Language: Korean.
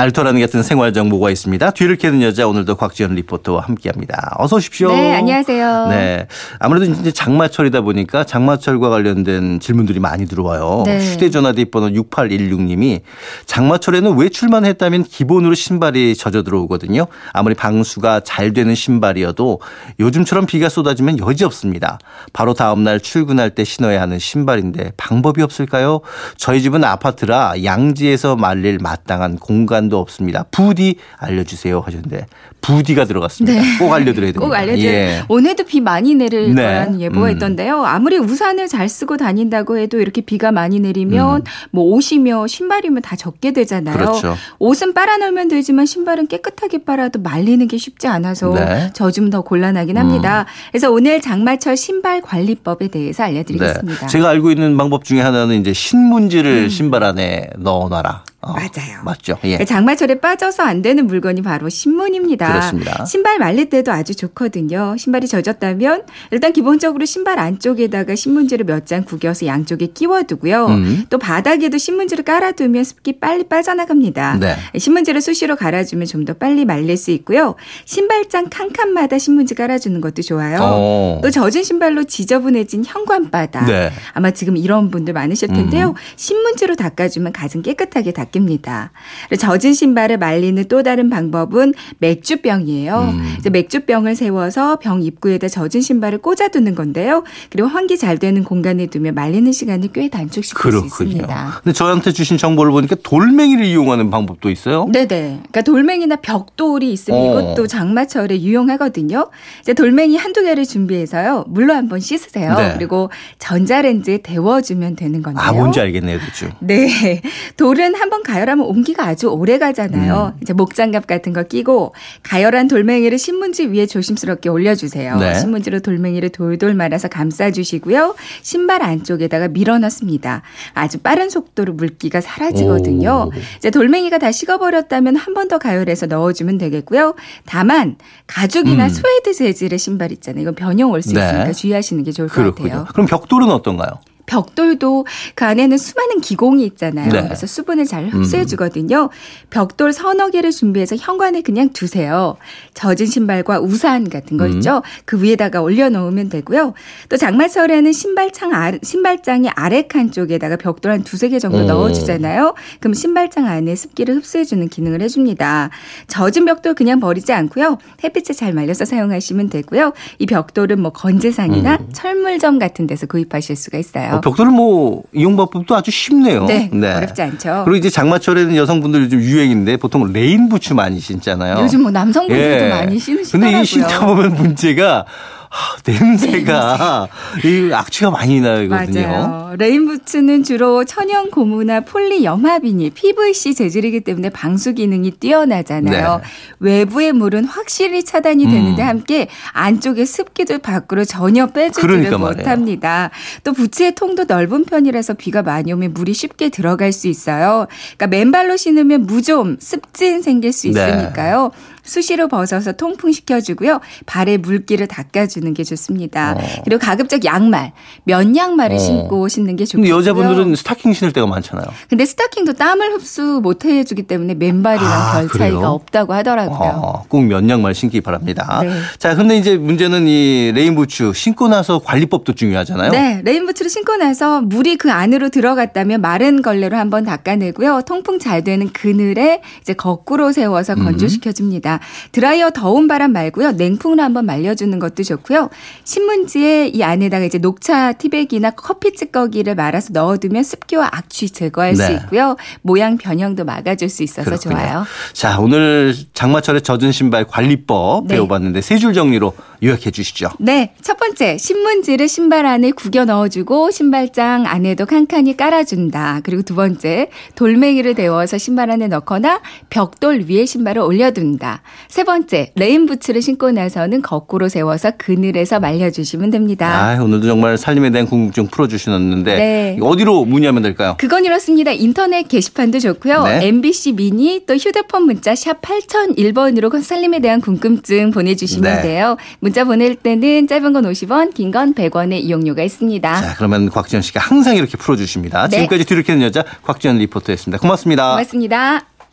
알토라는 같은 생활 정보가 있습니다. 뒤를 캐는 여자 오늘도 곽지연 리포터와 함께합니다. 어서 오십시오. 네, 안녕하세요. 네, 아무래도 이제 장마철이다 보니까 장마철과 관련된 질문들이 많이 들어와요. 네. 휴대전화 뒷번호 6816님이 장마철에는 외출만 했다면 기본으로 신발이 젖어 들어오거든요. 아무리 방수가 잘 되는 신발이어도 요즘처럼 비가 쏟아지면 여지 없습니다. 바로 다음날 출근할 때 신어야 하는 신발인데 방법이 없을까요? 저희 집은 아파트라 양지에서 말릴 마땅한 공간 도 없습니다. 부디 알려주세요 하셨는데 부디가 들어갔습니다. 꼭 알려드려야 됩니다. 네. 꼭 알려드려요. 예. 오늘도 비 많이 내릴 네. 거라는 예보가 음. 있던데요. 아무리 우산을 잘 쓰고 다닌다고 해도 이렇게 비가 많이 내리면 뭐 옷이며 신발이면 다 젖게 되잖아요. 음. 그렇죠. 옷은 빨아널면 되지만 신발은 깨끗하게 빨아도 말리는 게 쉽지 않아서 네. 젖으면 더 곤란하긴 합니다. 그래서 오늘 장마철 신발 관리법에 대해서 알려드리겠습니다. 네. 제가 알고 있는 방법 중에 하나는 이제 신문지를 신발 안에 넣어놔라. 어, 음. 맞아요. 맞죠. 예. 장마철에 빠져서 안 되는 물건이 바로 신문입니다. 그렇습니다. 신발 말릴 때도 아주 좋거든요. 신발이 젖었다면 일단 기본적으로 신발 안쪽에다가 신문지를 몇 장 구겨서 양쪽에 끼워두고요. 음. 또 바닥에도 신문지를 깔아두면 습기 빨리 빠져나갑니다. 네. 신문지를 수시로 갈아주면 좀 더 빨리 말릴 수 있고요. 신발장 칸칸마다 신문지 깔아주는 것도 좋아요. 어. 또 젖은 신발로 지저분해진 현관바닥. 네. 음. 아마 지금 이런 분들 많으실 텐데요. 신문지로 닦아주면 가장 깨끗하게 닦 그리고 젖은 신발을 말리는 또 다른 방법은 맥주병이에요. 음. 이제 맥주병을 세워서 병 입구에다 젖은 신발을 꽂아두는 건데요. 그리고 환기 잘 되는 공간에 두면 말리는 시간을 꽤 단축시킬 수 그렇군요. 있습니다. 근데 저한테 주신 정보를 보니까 돌멩이를 이용하는 방법도 있어요. 네네. 그러니까 돌멩이나 벽돌이 있으면 어. 이것도 장마철에 유용하거든요. 이제 돌멩이 한두 개를 준비해서요. 물로 한번 씻으세요. 네. 그리고 전자레인지에 데워주면 되는 건데요. 아, 뭔지 알겠네요, 그죠. 네. 돌은 한번 가열하면 온기가 아주 오래 가잖아요. 음. 이제 목장갑 같은 거 끼고 가열한 돌멩이를 신문지 위에 조심스럽게 올려주세요. 네. 신문지로 돌멩이를 돌돌 말아서 감싸주시고요. 신발 안쪽에다가 밀어넣습니다. 아주 빠른 속도로 물기가 사라지거든요. 오. 이제 돌멩이가 다 식어버렸다면 한 번 더 가열해서 넣어주면 되겠고요. 다만 가죽이나 음. 스웨이드 재질의 신발 있잖아요. 이건 변형 올수 네. 있으니까 주의하시는 게 좋을 것 그렇군요. 같아요. 그럼 벽돌은 어떤가요? 벽돌도 그 안에는 수많은 기공이 있잖아요. 네. 그래서 수분을 잘 흡수해 주거든요. 벽돌 서너 개를 준비해서 현관에 그냥 두세요. 젖은 신발과 우산 같은 거 음. 있죠. 그 위에다가 올려 놓으면 되고요. 또 장마철에는 신발장 아, 신발장의 아래 칸 쪽에다가 벽돌 한 두세 개 정도 오. 넣어 주잖아요. 그럼 신발장 안에 습기를 흡수해 주는 기능을 해 줍니다. 젖은 벽돌 그냥 버리지 않고요. 햇빛에 잘 말려서 사용하시면 되고요. 이 벽돌은 뭐 건재상이나 음. 철물점 같은 데서 구입하실 수가 있어요. 어, 벽돌은 뭐 이용 방법도 아주 쉽네요. 네, 어렵지 않죠. 그리고 이제 장마철에는 여성분들 요즘 유행인데 보통 레인 부츠 많이 신잖아요. 요즘 뭐 남성분들도 예. 많이 신으시더라고요. 근데 이 신다 보면 문제가 하, 냄새가 이 악취가 많이 나거든요. 맞아요. 레인부츠는 주로 천연 고무나 폴리 염화비닐, PVC 재질이기 때문에 방수 기능이 뛰어나잖아요. 네. 외부의 물은 확실히 차단이 되는데 음. 함께 안쪽에 습기도 밖으로 전혀 빼주지를 그러니까. 못합니다. 또 부츠의 통도 넓은 편이라서 비가 많이 오면 물이 쉽게 들어갈 수 있어요. 그러니까 맨발로 신으면 무좀, 습진 생길 수 네. 있으니까요. 수시로 벗어서 통풍시켜주고요. 발에 물기를 닦아주는 게 좋습니다. 어. 그리고 가급적 양말, 면 양말을 어. 신고 신는 게 좋고요. 근데 여자분들은 스타킹 신을 때가 많잖아요. 근데 스타킹도 땀을 흡수 못 해주기 때문에 맨발이랑 아, 별 그래요? 차이가 없다고 하더라고요. 어, 꼭 면 양말 신기 바랍니다. 네. 자, 근데 이제 문제는 이 레인부츠 신고 나서 관리법도 중요하잖아요. 네, 레인부츠를 신고 나서 물이 그 안으로 들어갔다면 마른 걸레로 한번 닦아내고요. 통풍 잘 되는 그늘에 이제 거꾸로 세워서 음. 건조시켜줍니다. 드라이어 더운 바람 말고요. 냉풍으로 한번 말려주는 것도 좋고요. 신문지에 이 안에다가 이제 녹차 티백이나 커피 찌꺼기를 말아서 넣어두면 습기와 악취 제거할 수 네. 있고요. 모양 변형도 막아줄 수 있어서 그렇군요. 좋아요. 자, 오늘 장마철에 젖은 신발 관리법 네. 배워봤는데 세 줄 정리로 요약해 주시죠. 네, 첫 번째 신문지를 신발 안에 구겨 넣어주고 신발장 안에도 칸칸이 깔아준다. 그리고 두 번째 돌멩이를 데워서 신발 안에 넣거나 벽돌 위에 신발을 올려둔다. 세 번째, 레인부츠를 신고 나서는 거꾸로 세워서 그늘에서 말려주시면 됩니다. 아, 오늘도 정말 살림에 대한 궁금증 풀어주셨는데 네. 어디로 문의하면 될까요? 그건 이렇습니다. 인터넷 게시판도 좋고요. 네. MBC 미니 또 휴대폰 문자 샵 8001번으로 살림에 대한 궁금증 보내주시면 네. 돼요. 문자 보낼 때는 짧은 건 50원, 긴 건 100원의 이용료가 있습니다. 자, 그러면 곽지연 씨가 항상 이렇게 풀어주십니다. 네. 지금까지 뒤를 캐는 여자 곽지연 리포터였습니다. 고맙습니다. 고맙습니다.